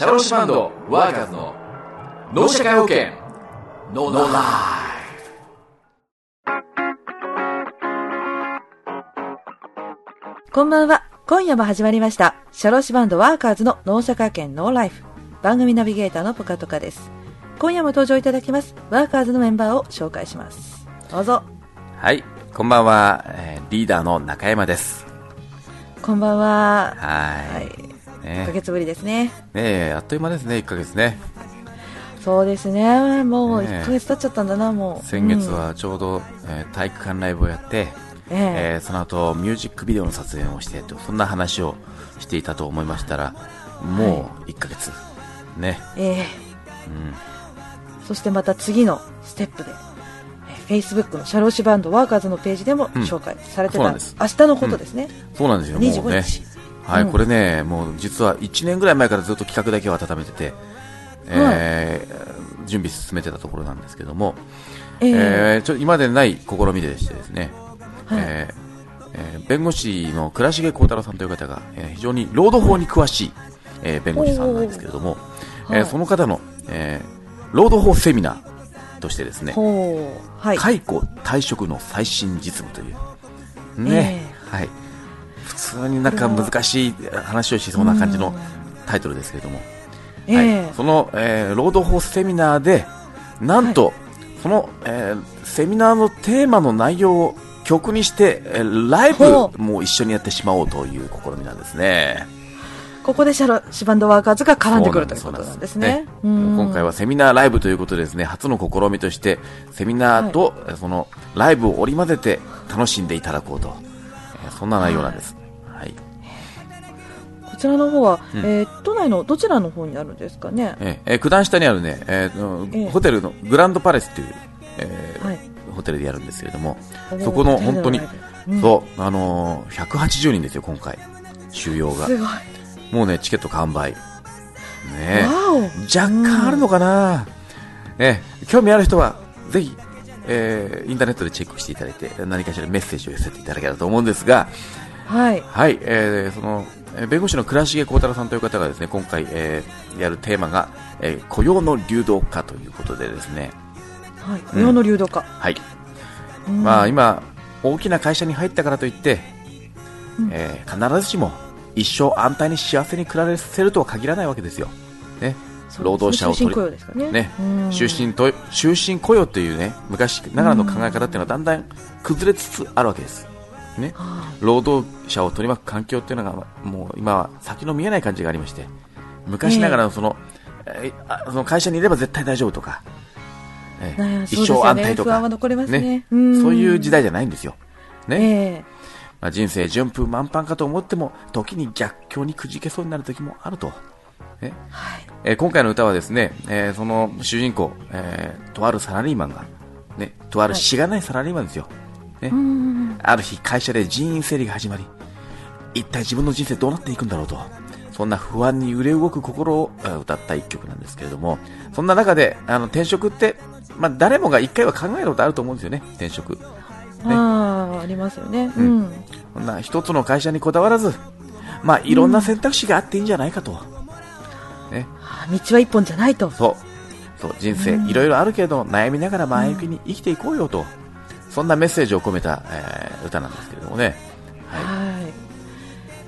シャローシバンドワーカーズの脳社会保険ノーライこんばんは。今夜も始まりました。シャローシバンドワーカーズの脳社会犬ノーライフ。番組ナビゲーターのポカトカです。今夜も登場いただきます。ワーカーズのメンバーを紹介します。どうぞ。はい、こんばんは、えーリーダーの中山です。こんばんは。ははい。い。1ヶね月ぶりですね。ねえ、あっという間ですね、1ヶ月ね。そうですね。もうねえ1ヶ月経っちゃったんだな、もう。先月はちょうど、えー体育館ライブをやって、うん、ええーその後ミュージックビデオの撮影をしてと、そんな話をしていたと思いましたら、もう1ヶ月。ね。えええうん。そしてまた次のステップで、えー Facebook のシャローシバンドワーカーズのページでもうん紹介されてた、そうなん明日のことですね。そうなんですよ、もう25ね。日。はい、うんこれね、もう実は1年ぐらい前からずっと企画だけは温めてて、えー準備進めてたところなんですけども、えええーちょ今までにない試みでしてですね、はいえーえー弁護士の倉重幸太郎さんという方が、えー非常に労働法に詳しい、えー弁護士さんなんですけれども、はいえーその方の、えー労働法セミナーとしてですね。はい。解雇退職の最新実務という、ね、はい。普通になんか難しい話をしそうな感じのタイトルですけれども、えはい。えその、えー労働法セミナーで、なんと、その、えーセミナーのテーマの内容を曲にして、えーライほブも一緒にやってしまおうという試みなんですね。ここでシャロシバンドワーカーズが絡んでくるということなんですね。今回はセミナーライブということでですね、初の試みとして、セミナーと、えーそのライブを織り交ぜて楽しんでいただこうと、えーそんな内容なんです。ちらの方は、うんえー都内のどちらの方にあるんですかね？えーえー九段下にあるね、えーホテルのグランドパレスという、えーはい。ホテルでやるんですけれども、そこの本当に、うんそう、あのー180人ですよ、今回、収容が。もうね、チケット完売。ね。若干あるのかな、ね興味ある人は、ぜひ、えーインターネットでチェックしていただいて、何かしらメッセージを寄せていただけたらと思うんですが、はい。はい、えーその、えー弁護士の倉重幸太郎さんという方がですね、今回、えーやるテーマが、えー雇用の流動化ということでですね、はい。雇用の流動化。はい。うんまあ、今、大きな会社に入ったからといって、うんえー必ずしも一生安泰に幸せに暮らせるとは限らないわけですよ。ね。労働者を終身取り雇用ですかね。終身と、終身雇用というね、昔ながらの考え方っていうのはだんだん崩れつつあるわけです。ね。は労働者を取り巻く環境っていうのが、もう今は先の見えない感じがありまして、昔ながらのその、えーあその会社にいれば絶対大丈夫とか、えーね一生安泰とか、ね不安は残りますねそういう時代じゃないんですよ。い。ね。えまあ、人生順風満帆かと思っても、時に逆境にくじけそうになる時もあると。ねえはい。えー今回の歌はですね、えーその主人公、えーとあるサラリーマンが、ね、とあるしがないサラリーマンですよ。ねうん。ある日会社で人員整理が始まり、一体自分の人生どうなっていくんだろうと、そんな不安に揺れ動く心をえー歌った一曲なんですけれども、そんな中で、あの、転職って、まあ、誰もが一回は考えたことあると思うんですよね、転職。ああ、ありますよね。ううんん。そんな一つの会社にこだわらず、まあ、いろんな選択肢があっていいんじゃないかと。ね、あー道は一本じゃないと。そう。そう、人生いろいろあるけど、悩みながら前向きに生きていこうよと。そんなメッセージを込めた、えー歌なんですけれどもね。ははい。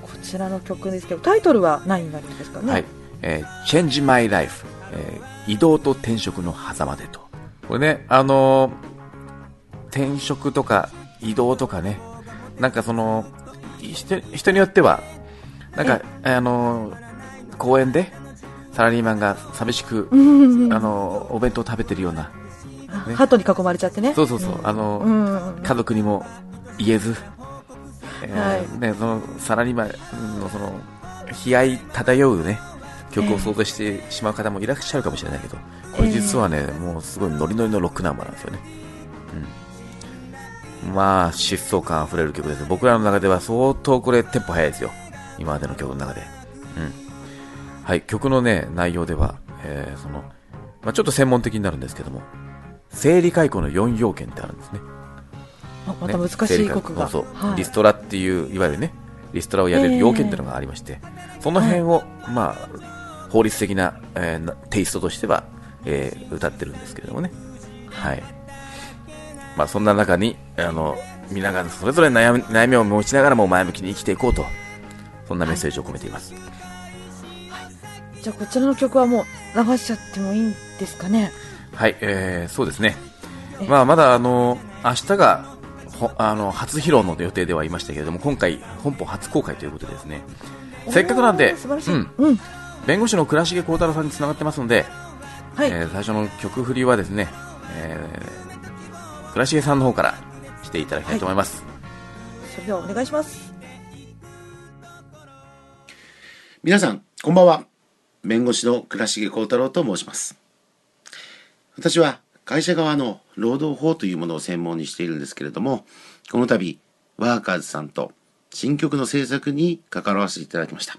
こちらの曲ですけど、タイトルは何になるんですかい。ね？はい。えー Change My Life、えー移動と転職の狭間でと。これね、あのー転職とか移動とかね、なんかその、人人によっては、なんか、あのー公園で、サラリーマンが寂しく、うん。あのーお弁当食べてるような、ねハトに囲まれちゃってね。そうそうそう、あのーうん。家族にも言えず、えーはいね、そのサラリーマンのその悲哀漂うね曲を想像してしまう方もいらっしゃるかもしれないけど、これ実はね、もうすごいノリノリのロックナンバーなんですよね。うん、まあ、疾走感あふれる曲です。僕らの中では相当これテンポ速いですよ。今までの曲の中で。うん。はい、曲のね、内容では、えーその、まあちょっと専門的になるんですけども、生理解雇の4要件ってあるんですね。あまた難しい国が。そうそう、はいリストラっていういわゆるねリストラをやれる要件っていうのがありまして、その辺を、まあ法律的な、えーなテイストとしては、えー歌ってるんですけれどもね。はい。まあ、そんな中に、あの、皆がそれぞれ悩み悩みを持ちながらも前向きに生きていこうと、そんなメッセージを込めています。じゃあこちらの曲はもう流しちゃってもいいんですかね？はい、えー、そうですねえ。まあ、まだあの、明日が、ほあの、初披露の予定ではいましたけれども、今回、本邦初公開ということでですね、せっかくなんでおー素晴らしい。うんうん。弁護士の倉重幸太郎さんにつながってますので、はい。えー最初の曲振りはですね、えー、倉重さんの方からしていただきたいと思います。それではお願いします。皆さん、こんばんは。弁護士の倉重幸太郎と申します。私は会社側の労働法というものを専門にしているんですけれども、この度、ワーカーズさんと新曲の制作に関わらせていただきました。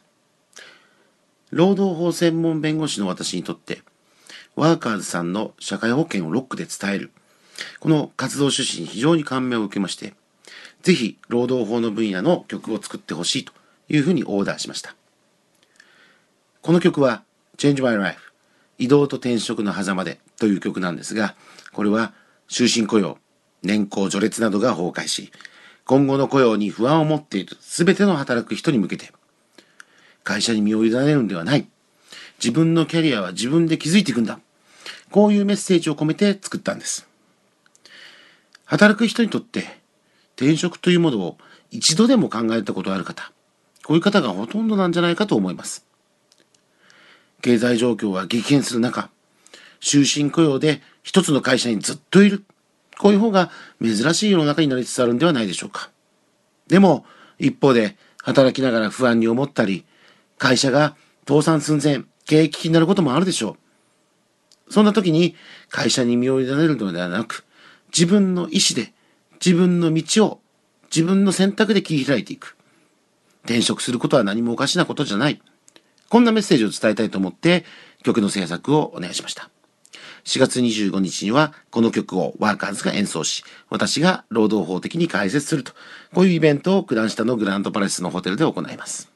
労働法専門弁護士の私にとって、ワーカーズさんの社会保険をロックで伝える、この活動趣旨に非常に感銘を受けまして、ぜひ労働法の分野の曲を作ってほしいというふうにオーダーしました。この曲は Change My Life 移動と転職の狭間でという曲なんですが、これは終身雇用、年功序列などが崩壊し、今後の雇用に不安を持っている全ての働く人に向けて、会社に身を委ねるんではない。自分のキャリアは自分で築いていくんだ。こういうメッセージを込めて作ったんです。働く人にとって転職というものを一度でも考えたことある方、こういう方がほとんどなんじゃないかと思います。経済状況は激変する中、終身雇用で一つの会社にずっといる。こういう方が珍しい世の中になりつつあるんではないでしょうか。でも、一方で働きながら不安に思ったり、会社が倒産寸前、経営危機になることもあるでしょう。そんな時に会社に身を委ねるのではなく、自分の意思で自分の道を自分の選択で切り開いていく。転職することは何もおかしなことじゃない。こんなメッセージを伝えたいと思って曲の制作をお願いしました。4月25日にはこの曲をワーカーズが演奏し、私が労働法的に解説すると、こういうイベントを九段下のグランドパレスのホテルで行います。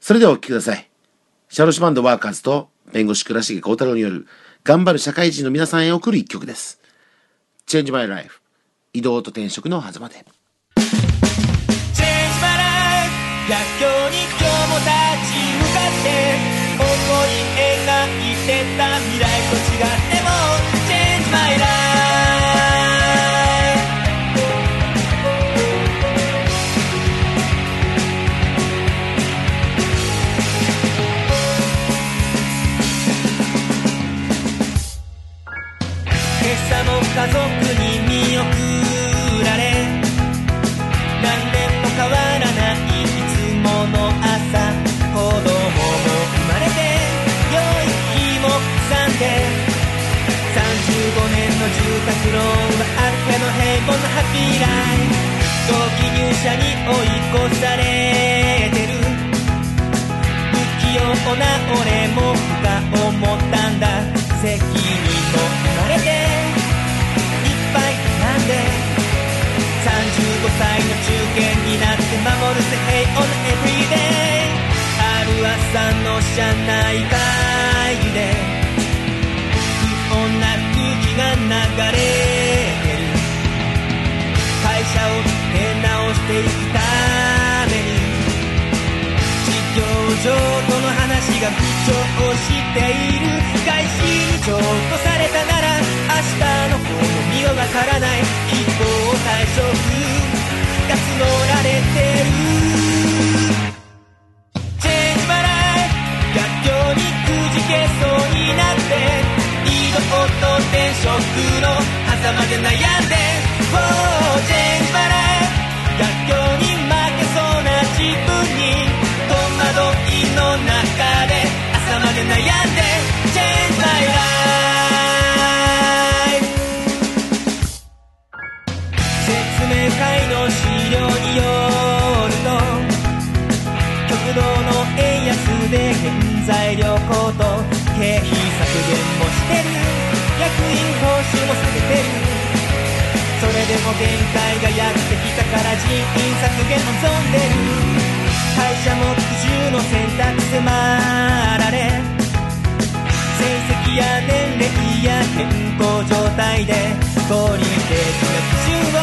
それではお聴きください。シャロシバンドワーカーズと弁護士倉重幸太郎による頑張る社会人の皆さんへ送る一曲です。Change My Life 移動と転職の狭間で。守るぜ平穏な Everyday ある。朝の車内会で不穏な空気が流れてる会社を出直していくために。事業上との話が浮上している。開始にちょっとされた。なら明日の方も見よがからない。一方退職。られてる。チェンジ払い逆境にくじけそうになって。二度夫転職の朝まで悩んで、も限界がやってきたから人員削減望んでる。会社も復讐の選択迫られ成績や年齢や健康状態で合理的な復讐を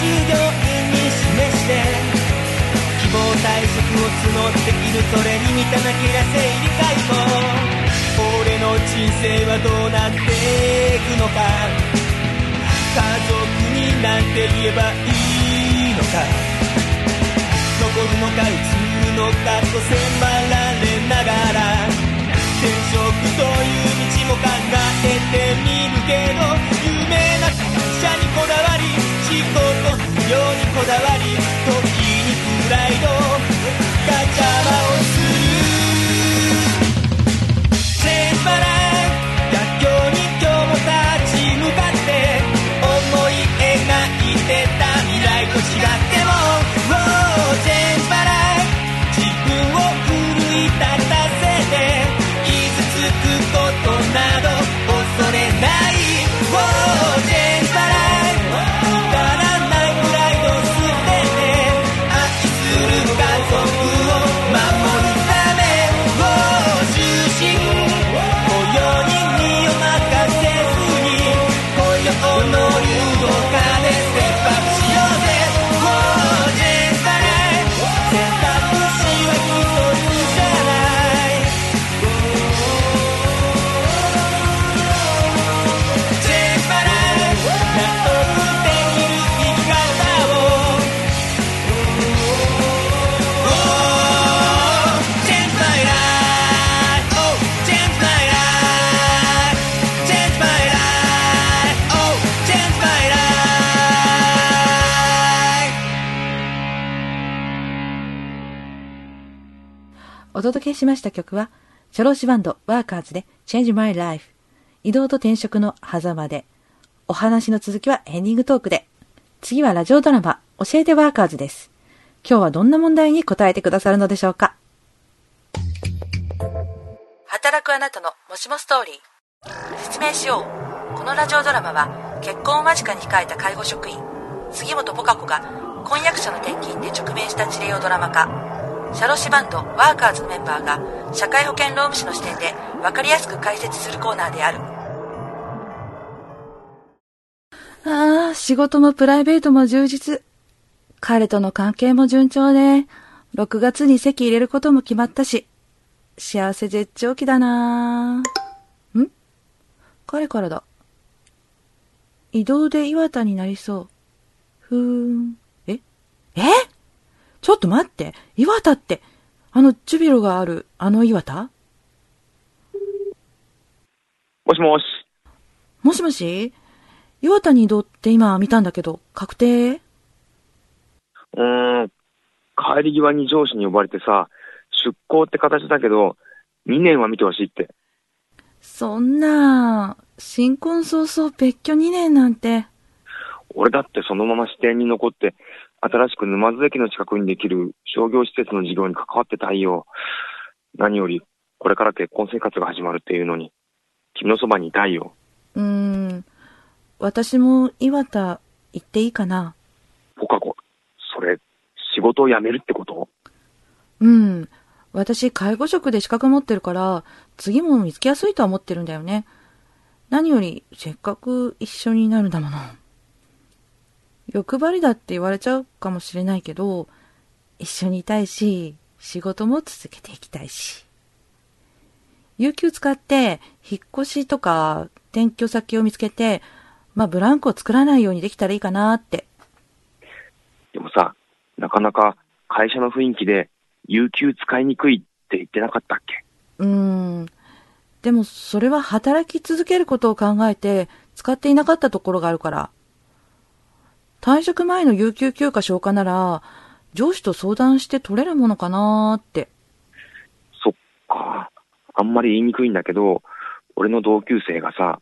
従業員に示して希望退職を募っているそれに満たなけりゃ生理解放。俺の人生はどうなっていくのか。家族になんて言えばいいのか。残るのか移るのかと迫られながら。転職という道も考えてみるけど有名な会社にこだわり仕事量にこだわり届けしました曲は、チョロシバンドワーカーズで Change My Life 移動と転職の狭間で、お話の続きはエンディングトークで、次はラジオドラマ教えてワーカーズです。今日はどんな問題に答えてくださるのでしょうか？働くあなたのもしもストーリー。説明しよう。このラジオドラマは結婚を間近に控えた介護職員、杉本ポカ子が婚約者の転勤で直面した事例をドラマ化。シャロシバンドワーカーズのメンバーが社会保険労務士の視点で分かりやすく解説するコーナーである。ああ、仕事もプライベートも充実。彼との関係も順調で、6月に籍入れることも決まったし、幸せ絶頂期だなん？彼からだ。移動で岩田になりそう。ふーん。え？え？ちょっと待って。岩田って、あのジュビロがある、あの岩田？もしもし。もしもし？岩田に移動って今見たんだけど、確定？うーん。帰り際に上司に呼ばれてさ、出向って形だけど、2年は見てほしいって。そんな、新婚早々別居2年なんて。俺だってそのまま支店に残って、新しく沼津駅の近くにできる商業施設の事業に関わってたいよ。何より、これから結婚生活が始まるっていうのに、君のそばにいたいよ。うーん、私も岩田行っていいかなポカ子、それ、仕事を辞めるってこと？うん。私、介護職で資格持ってるから、次も見つけやすいとは思ってるんだよね。何より、せっかく一緒になるんだもの。欲張りだって言われちゃうかもしれないけど、一緒にいたいし、仕事も続けていきたいし。有給使って、引っ越しとか、転居先を見つけて、まあ、ブランクを作らないようにできたらいいかなって。でもさ、なかなか会社の雰囲気で、有給使いにくいって言ってなかったっけ？うーん。でも、それは働き続けることを考えて、使っていなかったところがあるから。退職前の有給休暇消化なら、上司と相談して取れるものかなーって。そっか。あんまり言いにくいんだけど、俺の同級生がさ、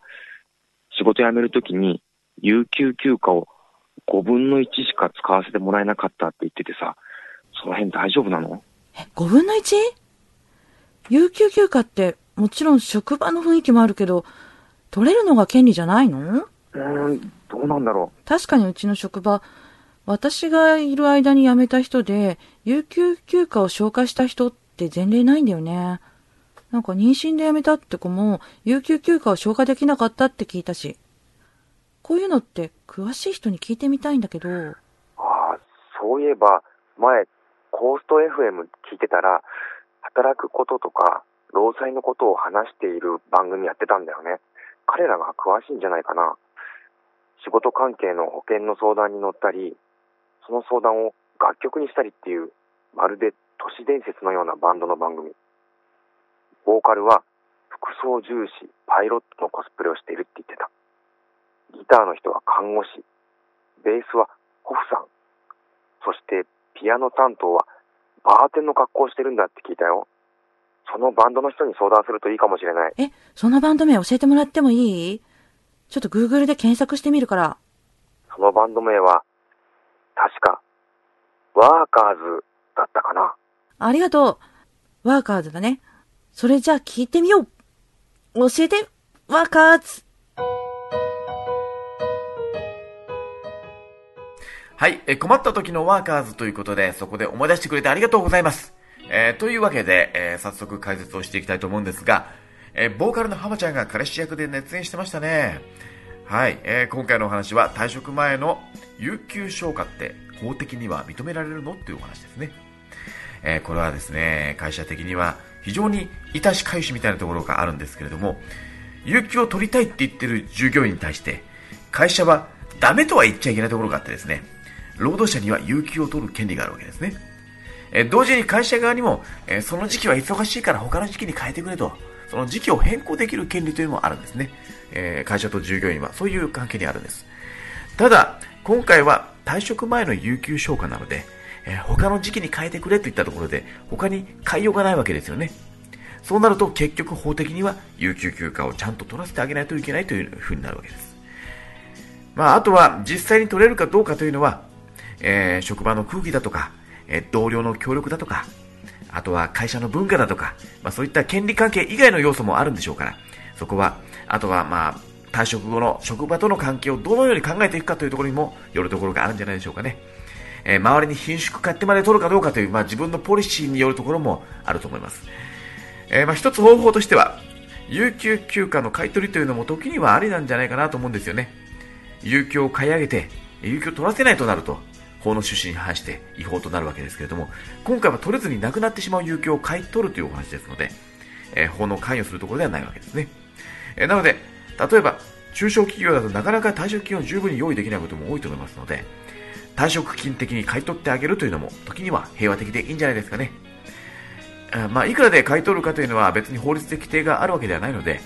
仕事辞めるときに、有給休暇を5分の1しか使わせてもらえなかったって言っててさ、その辺大丈夫なの？え、5分の 1? 有給休暇って、もちろん職場の雰囲気もあるけど、取れるのが権利じゃないの？うーん、どうなんだろ確かにうちの職場、私がいる間に辞めた人で、有給休暇を消化した人って前例ないんだよね。なんか妊娠で辞めたって子も、有給休暇を消化できなかったって聞いたし。こういうのって詳しい人に聞いてみたいんだけど。ああ、そういえば、前、コースト FM 聞いてたら、働くこととか、労災のことを話している番組やってたんだよね。彼らが詳しいんじゃないかな。仕事関係の保険の相談に乗ったり、その相談を楽曲にしたりっていう、まるで都市伝説のようなバンドの番組。ボーカルは服装重視、パイロットのコスプレをしているって言ってた。ギターの人は看護師、ベースはホフさん、そしてピアノ担当はバーテンの格好をしてるんだって聞いたよ。そのバンドの人に相談するといいかもしれない。え、そのバンド名教えてもらってもいい？ちょっと Google で検索してみるから。そのバンド名は、確か、ワーカーズだったかな。ありがとう。ワーカーズだね。それじゃあ聞いてみよう。教えて、ワーカーズ。はい、えー困った時のワーカーズということで、そこで思い出してくれてありがとうございます。えーというわけで、えー早速解説をしていきたいと思うんですが、えボーカルの浜ちゃんが彼氏役で熱演してましたね。はい、えー今回のお話は退職前の有給消化って法的には認められるのっていうお話ですね。えーこれはですね、会社的には非常に致し返しみたいなところがあるんですけれども、有給を取りたいって言ってる従業員に対して、会社はダメとは言っちゃいけないところがあってですね、労働者には有給を取る権利があるわけですね。えー同時に会社側にも、えーその時期は忙しいから他の時期に変えてくれと、その時期を変更できる権利というのもあるんですね。えー会社と従業員はそういう関係にあるんです。ただ、今回は退職前の有給消化なので、えー他の時期に変えてくれといったところで、他に変えようがないわけですよね。そうなると結局法的には有給休暇をちゃんと取らせてあげないといけないというふうになるわけです。まあ、あとは実際に取れるかどうかというのは、えー職場の空気だとか、えー同僚の協力だとか、あとは会社の文化だとか、まあ、そういった権利関係以外の要素もあるんでしょうから、そこは、あとはまあ、退職後の職場との関係をどのように考えていくかというところにもよるところがあるんじゃないでしょうかね。えー周りに貧縮買ってまで取るかどうかという、まあ、自分のポリシーによるところもあると思います。えーまあ、一つ方法としては、有給休暇の買い取りというのも時にはありなんじゃないかなと思うんですよね。有給を買い上げて、有給を取らせないとなると、法の趣旨に反して違法となるわけですけれども、今回は取れずになくなってしまう有給を買い取るというお話ですので、えー法の関与するところではないわけですね。えーなので、例えば、中小企業だとなかなか退職金を十分に用意できないことも多いと思いますので、退職金的に買い取ってあげるというのも、時には平和的でいいんじゃないですかね。あまあ、いくらで買い取るかというのは別に法律的規定があるわけではないので、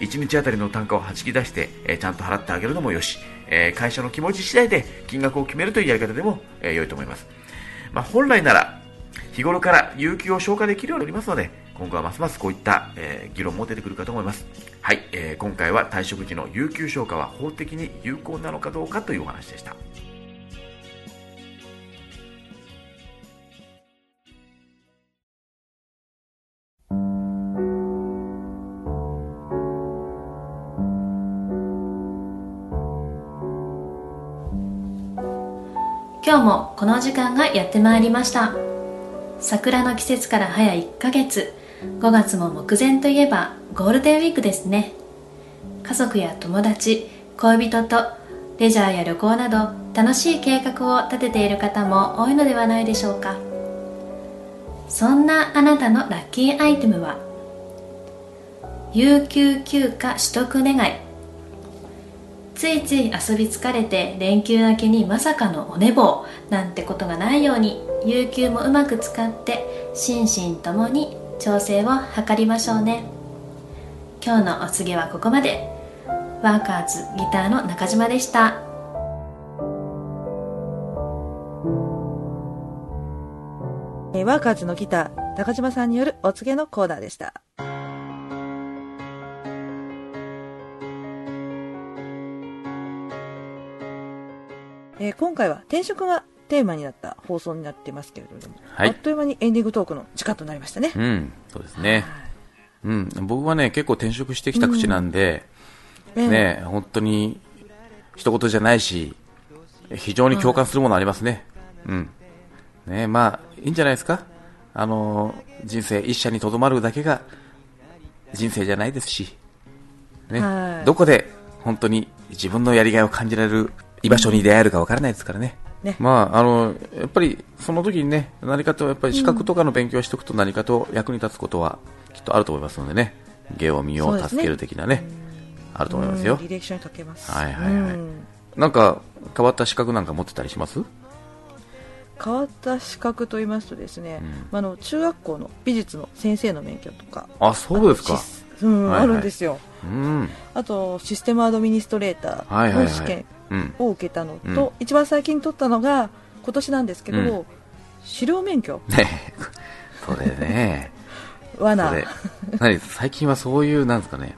1日あたりの単価をはじき出して、えーちゃんと払ってあげるのもよし、え会社の気持ち次第で金額を決めるというやり方でも、え良いと思います。まあ、本来なら、日頃から有給を消化できるようになりますので、今後はますますこういった、え議論も出てくるかと思います。はい、えー今回は退職時の有給消化は法的に有効なのかどうかというお話でした。今日もこの時間がやってまいりました。桜の季節から早1ヶ月。5月も目前といえばゴールデンウィークですね。家族や友達恋人とレジャーや旅行など楽しい計画を立てている方も多いのではないでしょうか。そんなあなたのラッキーアイテムは？有給休暇取得願い。ついつい遊び疲れて連休明けにまさかのお寝坊なんてことがないように有給もうまく使って心身ともに調整を図りましょうね。今日のお告げはここまで。ワーカーズギターの中島でした。ワーカーズのギター、高島さんによるお告げのコーナーでした。えー今回は転職がテーマになった放送になってますけれども、はいあっという間にエンディングトークの時間となりましたね。うん、そうですね。うん、僕はね、結構転職してきた口なんで、えーね、本当に一言じゃないし、非常に共感するものありますね。うん。ね、まあ、いいんじゃないですか。あの、人生一社にとどまるだけが人生じゃないですし、ねはい、どこで本当に自分のやりがいを感じられる居場所に出会えるかわからないですからね。ね。まあ、あの、やっぱりその時にね、何かとやっぱり資格とかの勉強をしておくと何かと役に立つことはきっとあると思いますのでね、芸を身をそう助ける的なね、あると思いますよ。うん。履歴書に書けます。はいはいはい。うん。なんか変わった資格なんか持ってたりします？変わった資格と言いますとですね、うん。あの中学校の美術の先生の免許とか、あ、そうですかうんあるんですよ。うん。あとシステムアドミニストレーターの試験うん。を受けたのと、うん。一番最近取ったのが今年なんですけど、うん。狩猟免許。ねそ れね。罠。何最近はそういう、なんですかね、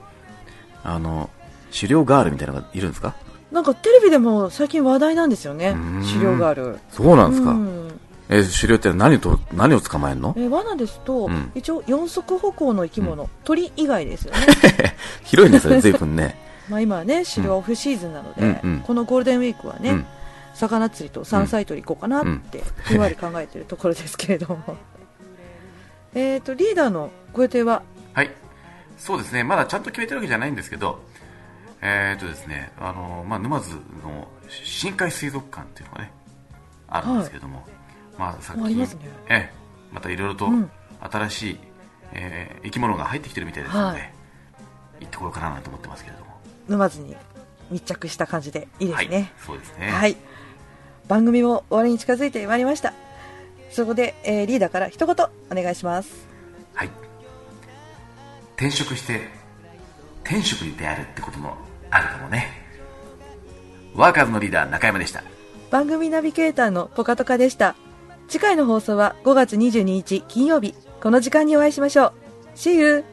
あの、狩猟ガールみたいなのがいるんですか？なんかテレビでも最近話題なんですよね。うん。狩猟があるそうなんですか。うんえー狩猟って何と、何を捕まえるの？え罠ですと、うん。一応四足歩行の生き物、鳥以外ですよね。広いんですよね、随分ね。まあ今はね狩猟オフシーズンなので、うん。うんこのゴールデンウィークはね、うん。魚釣りと山菜採り行こうかなってふん。わり考えてるところですけれども。えっとリーダーのご予定は？はい。そうですね、まだちゃんと決めてるわけじゃないんですけど、えーとですね、あの、まあ、沼津の深海水族館っていうのがね、あるんですけども、まあ、さっき、ね。ええ、またいろいろとうん。新しい、えー生き物が入ってきてるみたいですので、はい。行ってこようかなと思ってますけれども。沼津に密着した感じでいいですはい。ね、そうですね。はい、番組も終わりに近づいてまいりました。そこで、えーリーダーから一言お願いします。はい。転職して、転職に出会えるってこともあるかもね。ワーカーズのリーダー中山でした。番組ナビゲーターのポカトカでした次回の放送は5月22日金曜日この時間にお会いしましょう See you!